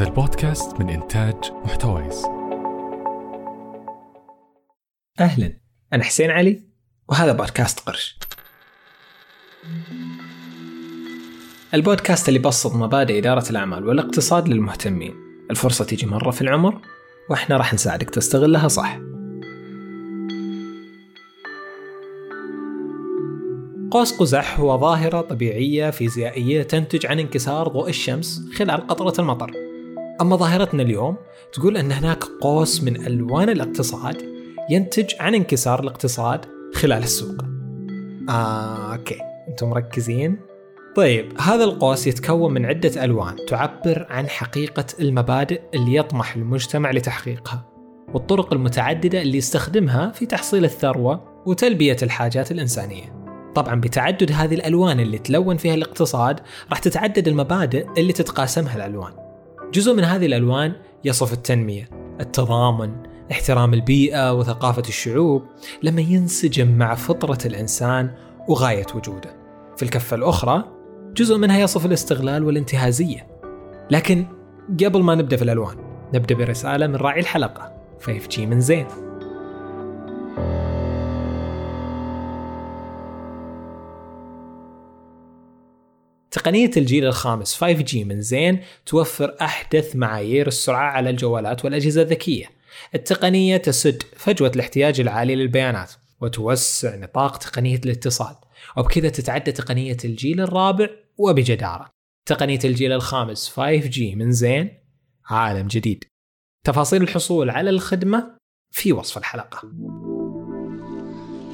هذا البودكاست من إنتاج محتويس. أهلا أنا حسين علي وهذا بودكاست قرش. البودكاست اللي يبسط مبادئ إدارة الأعمال والاقتصاد للمهتمين. الفرصة تيجي مرة في العمر وإحنا راح نساعدك تستغلها صح. قوس قزح هو ظاهرة طبيعية فيزيائية تنتج عن انكسار ضوء الشمس خلال قطرة المطر. أما ظاهرتنا اليوم تقول أن هناك قوس من ألوان الاقتصاد ينتج عن انكسار الاقتصاد خلال السوق. آه أوكي. أنتم مركزين؟ طيب هذا القوس يتكون من عدة ألوان تعبر عن حقيقة المبادئ اللي يطمح المجتمع لتحقيقها والطرق المتعددة اللي يستخدمها في تحصيل الثروة وتلبية الحاجات الإنسانية. طبعا بتعدد هذه الألوان اللي تلون فيها الاقتصاد راح تتعدد المبادئ اللي تتقاسمها الألوان جزء من هذه الألوان يصف التنمية التضامن احترام البيئة وثقافة الشعوب لما ينسجم مع فطرة الإنسان وغاية وجوده. في الكفة الأخرى جزء منها يصف الاستغلال والانتهازية. لكن قبل ما نبدأ في الألوان نبدأ برسالة من راعي الحلقة 5G من زين. تقنية الجيل الخامس 5G من زين توفر أحدث معايير السرعة على الجوالات والأجهزة الذكية. التقنية تسد فجوة الاحتياج العالي للبيانات وتوسع نطاق تقنية الاتصال وبكذا تتعدى تقنية الجيل الرابع وبجدارة. تقنية الجيل الخامس 5G من زين عالم جديد. تفاصيل الحصول على الخدمة في وصف الحلقة.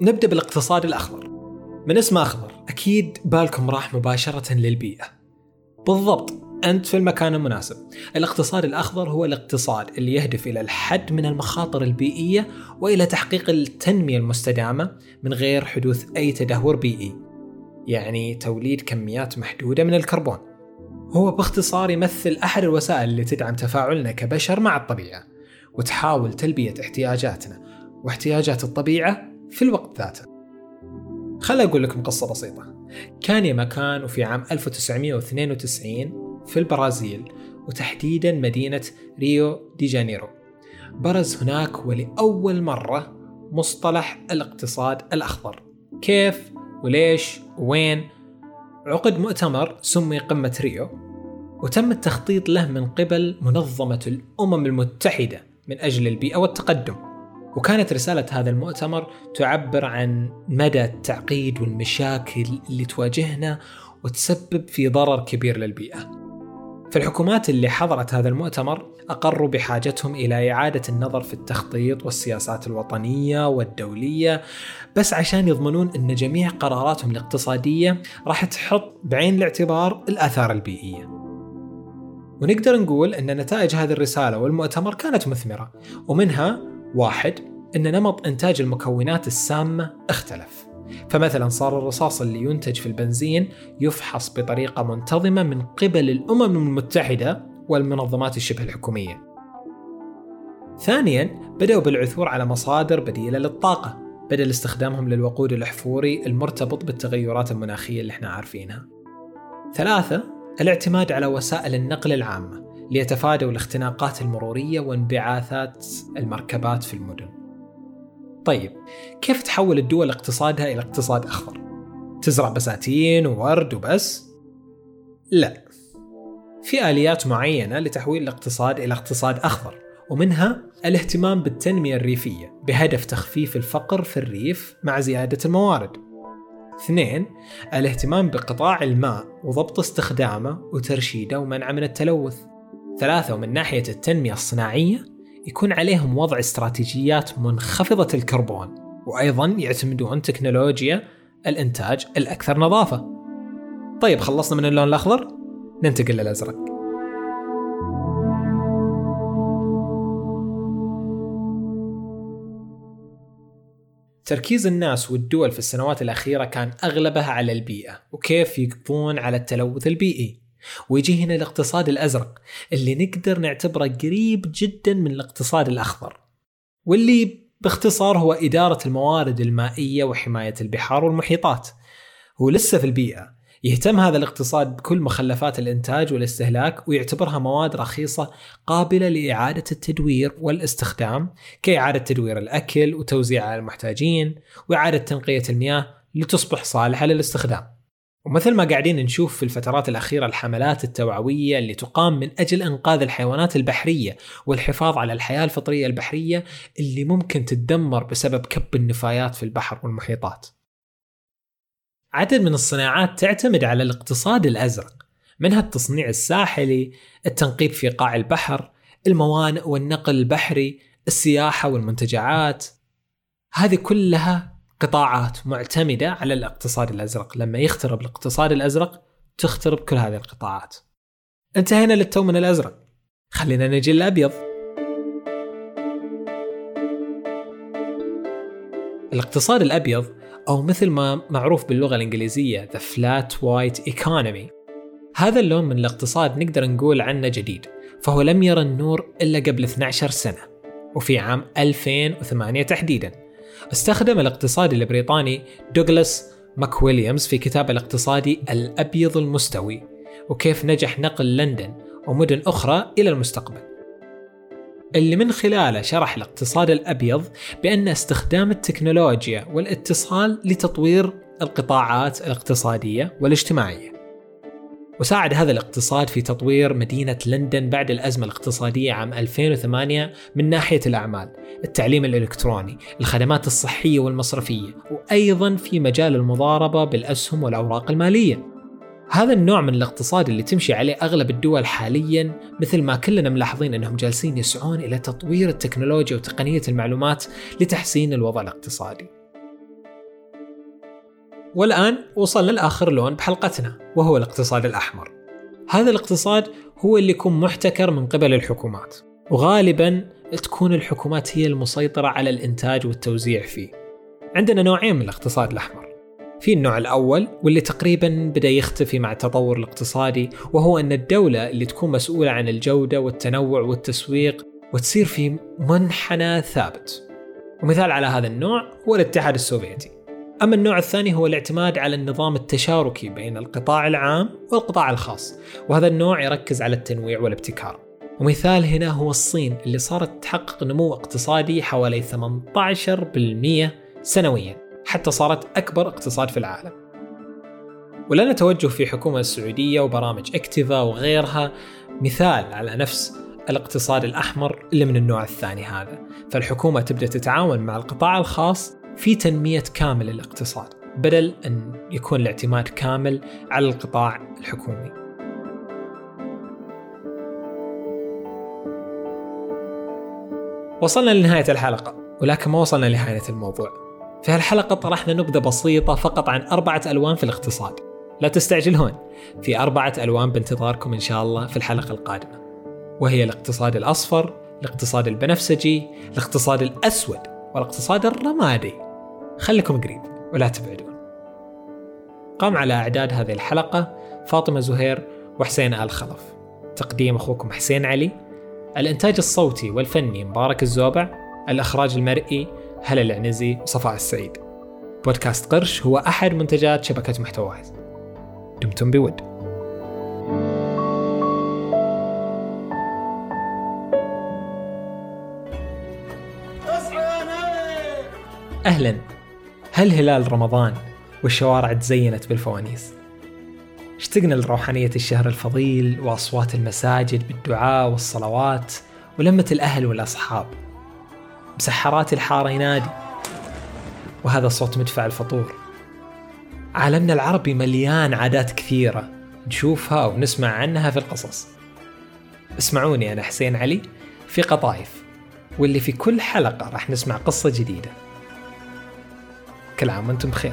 نبدأ بالاقتصاد الأخضر. من اسمه أخضر؟ أكيد بالكم راح مباشرة للبيئة. بالضبط أنت في المكان المناسب. الاقتصاد الأخضر هو الاقتصاد اللي يهدف إلى الحد من المخاطر البيئية وإلى تحقيق التنمية المستدامة من غير حدوث أي تدهور بيئي. يعني توليد كميات محدودة من الكربون. هو باختصار يمثل أحد الوسائل اللي تدعم تفاعلنا كبشر مع الطبيعة وتحاول تلبية احتياجاتنا. واحتياجات الطبيعة في الوقت ذاته. خل أقول لكم قصة بسيطة. كان يا مكان وفي عام 1992 في البرازيل وتحديدا مدينة ريو دي جانيرو. برز هناك ولأول مرة مصطلح الاقتصاد الأخضر. كيف وليش وين عقد مؤتمر سمي قمة ريو وتم التخطيط له من قبل منظمة الأمم المتحدة من أجل البيئة والتقدم. وكانت رسالة هذا المؤتمر تعبر عن مدى التعقيد والمشاكل اللي تواجهنا وتسبب في ضرر كبير للبيئة. فالحكومات اللي حضرت هذا المؤتمر أقروا بحاجتهم إلى إعادة النظر في التخطيط والسياسات الوطنية والدولية بس عشان يضمنون أن جميع قراراتهم الاقتصادية راح تحط بعين الاعتبار الآثار البيئية. ونقدر نقول أن نتائج هذه الرسالة والمؤتمر كانت مثمرة ومنها واحد أن نمط إنتاج المكونات السامة اختلف. فمثلا صار الرصاص اللي ينتج في البنزين يفحص بطريقة منتظمة من قبل الأمم المتحدة والمنظمات الشبه الحكومية. ثانيا بدأوا بالعثور على مصادر بديلة للطاقة بدل استخدامهم للوقود الأحفوري المرتبط بالتغيرات المناخية اللي إحنا عارفينها. ثلاثة الاعتماد على وسائل النقل العامة. ليتفادوا الاختناقات المرورية وانبعاثات المركبات في المدن. طيب، كيف تحول الدول اقتصادها إلى اقتصاد أخضر؟ تزرع بساتين وورد وبس؟ لا. في آليات معينة لتحويل الاقتصاد إلى اقتصاد أخضر، ومنها الاهتمام بالتنمية الريفية بهدف تخفيف الفقر في الريف مع زيادة الموارد. اثنين الاهتمام بقطاع الماء وضبط استخدامه وترشيده ومنعه من التلوث ثلاثة ومن ناحية التنمية الصناعية يكون عليهم وضع استراتيجيات منخفضة الكربون وأيضا يعتمدون تكنولوجيا الإنتاج الأكثر نظافة طيب خلصنا من اللون الأخضر؟ ننتقل للأزرق تركيز الناس والدول في السنوات الأخيرة كان أغلبها على البيئة وكيف يقضون على التلوث البيئي ويجي هنا الاقتصاد الأزرق اللي نقدر نعتبره قريب جدا من الاقتصاد الأخضر. واللي باختصار هو إدارة الموارد المائية وحماية البحار والمحيطات. هو لسه في البيئة يهتم هذا الاقتصاد بكل مخلفات الإنتاج والاستهلاك ويعتبرها مواد رخيصة قابلة لإعادة التدوير والاستخدام كإعادة تدوير الأكل وتوزيعه على المحتاجين وإعادة تنقية المياه لتصبح صالحة للاستخدام. ومثل ما قاعدين نشوف في الفترات الأخيرة الحملات التوعوية اللي تقام من أجل إنقاذ الحيوانات البحرية والحفاظ على الحياة الفطرية البحرية اللي ممكن تتدمر بسبب كب النفايات في البحر والمحيطات. عدد من الصناعات تعتمد على الاقتصاد الأزرق منها التصنيع الساحلي التنقيب في قاع البحر الموانئ والنقل البحري السياحة والمنتجعات. هذه كلها قطاعات معتمدة على الاقتصاد الأزرق. لما يخترب الاقتصاد الأزرق تخترب كل هذه القطاعات. انتهينا للتو من الأزرق. خلينا نجي للأبيض. الاقتصاد الأبيض أو مثل ما معروف باللغة الإنجليزية The Flat White Economy. هذا اللون من الاقتصاد نقدر نقول عنه جديد فهو لم يرى النور إلا قبل 12 سنة وفي عام 2008 تحديدا. استخدم الاقتصادي البريطاني دوغلاس ماكويليامز في كتابه الاقتصادي الأبيض المستوي وكيف نجح نقل لندن ومدن أخرى إلى المستقبل. اللي من خلاله شرح الاقتصاد الأبيض بأن استخدام التكنولوجيا والاتصال لتطوير القطاعات الاقتصادية والاجتماعية. وساعد هذا الاقتصاد في تطوير مدينة لندن بعد الأزمة الاقتصادية عام 2008 من ناحية الأعمال، التعليم الإلكتروني، الخدمات الصحية والمصرفية، وأيضا في مجال المضاربة بالأسهم والأوراق المالية. هذا النوع من الاقتصاد اللي تمشي عليه أغلب الدول حاليا مثل ما كلنا ملاحظين أنهم جالسين يسعون إلى تطوير التكنولوجيا وتقنية المعلومات لتحسين الوضع الاقتصادي. والآن وصلنا لآخر لون بحلقتنا وهو الاقتصاد الأحمر. هذا الاقتصاد هو اللي يكون محتكر من قبل الحكومات وغالبا تكون الحكومات هي المسيطرة على الإنتاج والتوزيع فيه. عندنا نوعين من الاقتصاد الأحمر. في النوع الأول واللي تقريبا بدأ يختفي مع التطور الاقتصادي وهو أن الدولة اللي تكون مسؤولة عن الجودة والتنوع والتسويق وتصير في منحنى ثابت ومثال على هذا النوع هو الاتحاد السوفيتي أما النوع الثاني هو الاعتماد على النظام التشاركي بين القطاع العام والقطاع الخاص وهذا النوع يركز على التنويع والابتكار. ومثال هنا هو الصين اللي صارت تحقق نمو اقتصادي حوالي 18% سنويا حتى صارت أكبر اقتصاد في العالم. ولنا توجه في حكومة السعودية وبرامج اكتيفا وغيرها مثال على نفس الاقتصاد الأحمر اللي من النوع الثاني هذا. فالحكومة تبدأ تتعاون مع القطاع الخاص في تنمية كامل الاقتصاد بدل أن يكون الاعتماد كامل على القطاع الحكومي. وصلنا لنهاية الحلقة ولكن ما وصلنا لنهاية الموضوع. في هالحلقة طرحنا نبذة بسيطة فقط عن أربعة ألوان في الاقتصاد. لا تستعجلون في أربعة ألوان بانتظاركم إن شاء الله في الحلقة القادمة. وهي الاقتصاد الأصفر الاقتصاد البنفسجي الاقتصاد الأسود والاقتصاد الرمادي. خليكم قريب ولا تبعدون. قام على إعداد هذه الحلقة فاطمة زهير وحسين آل خلف. تقديم أخوكم حسين علي. الإنتاج الصوتي والفني مبارك الزوبع. الإخراج المرئي هلا العنزي وصفاء السعيد. بودكاست قرش هو أحد منتجات شبكة محتوايز دمتم بود. أهلا. هل هلال رمضان والشوارع تزينت بالفوانيس؟ اشتقنا لروحانية الشهر الفضيل وأصوات المساجد بالدعاء والصلوات ولمة الأهل والأصحاب. مسحرات الحارة ينادي وهذا صوت مدفع الفطور. عالمنا العربي مليان عادات كثيرة نشوفها ونسمع عنها في القصص. اسمعوني أنا حسين علي في قطايف واللي في كل حلقة راح نسمع قصة جديدة. كل عام وأنتم بخير.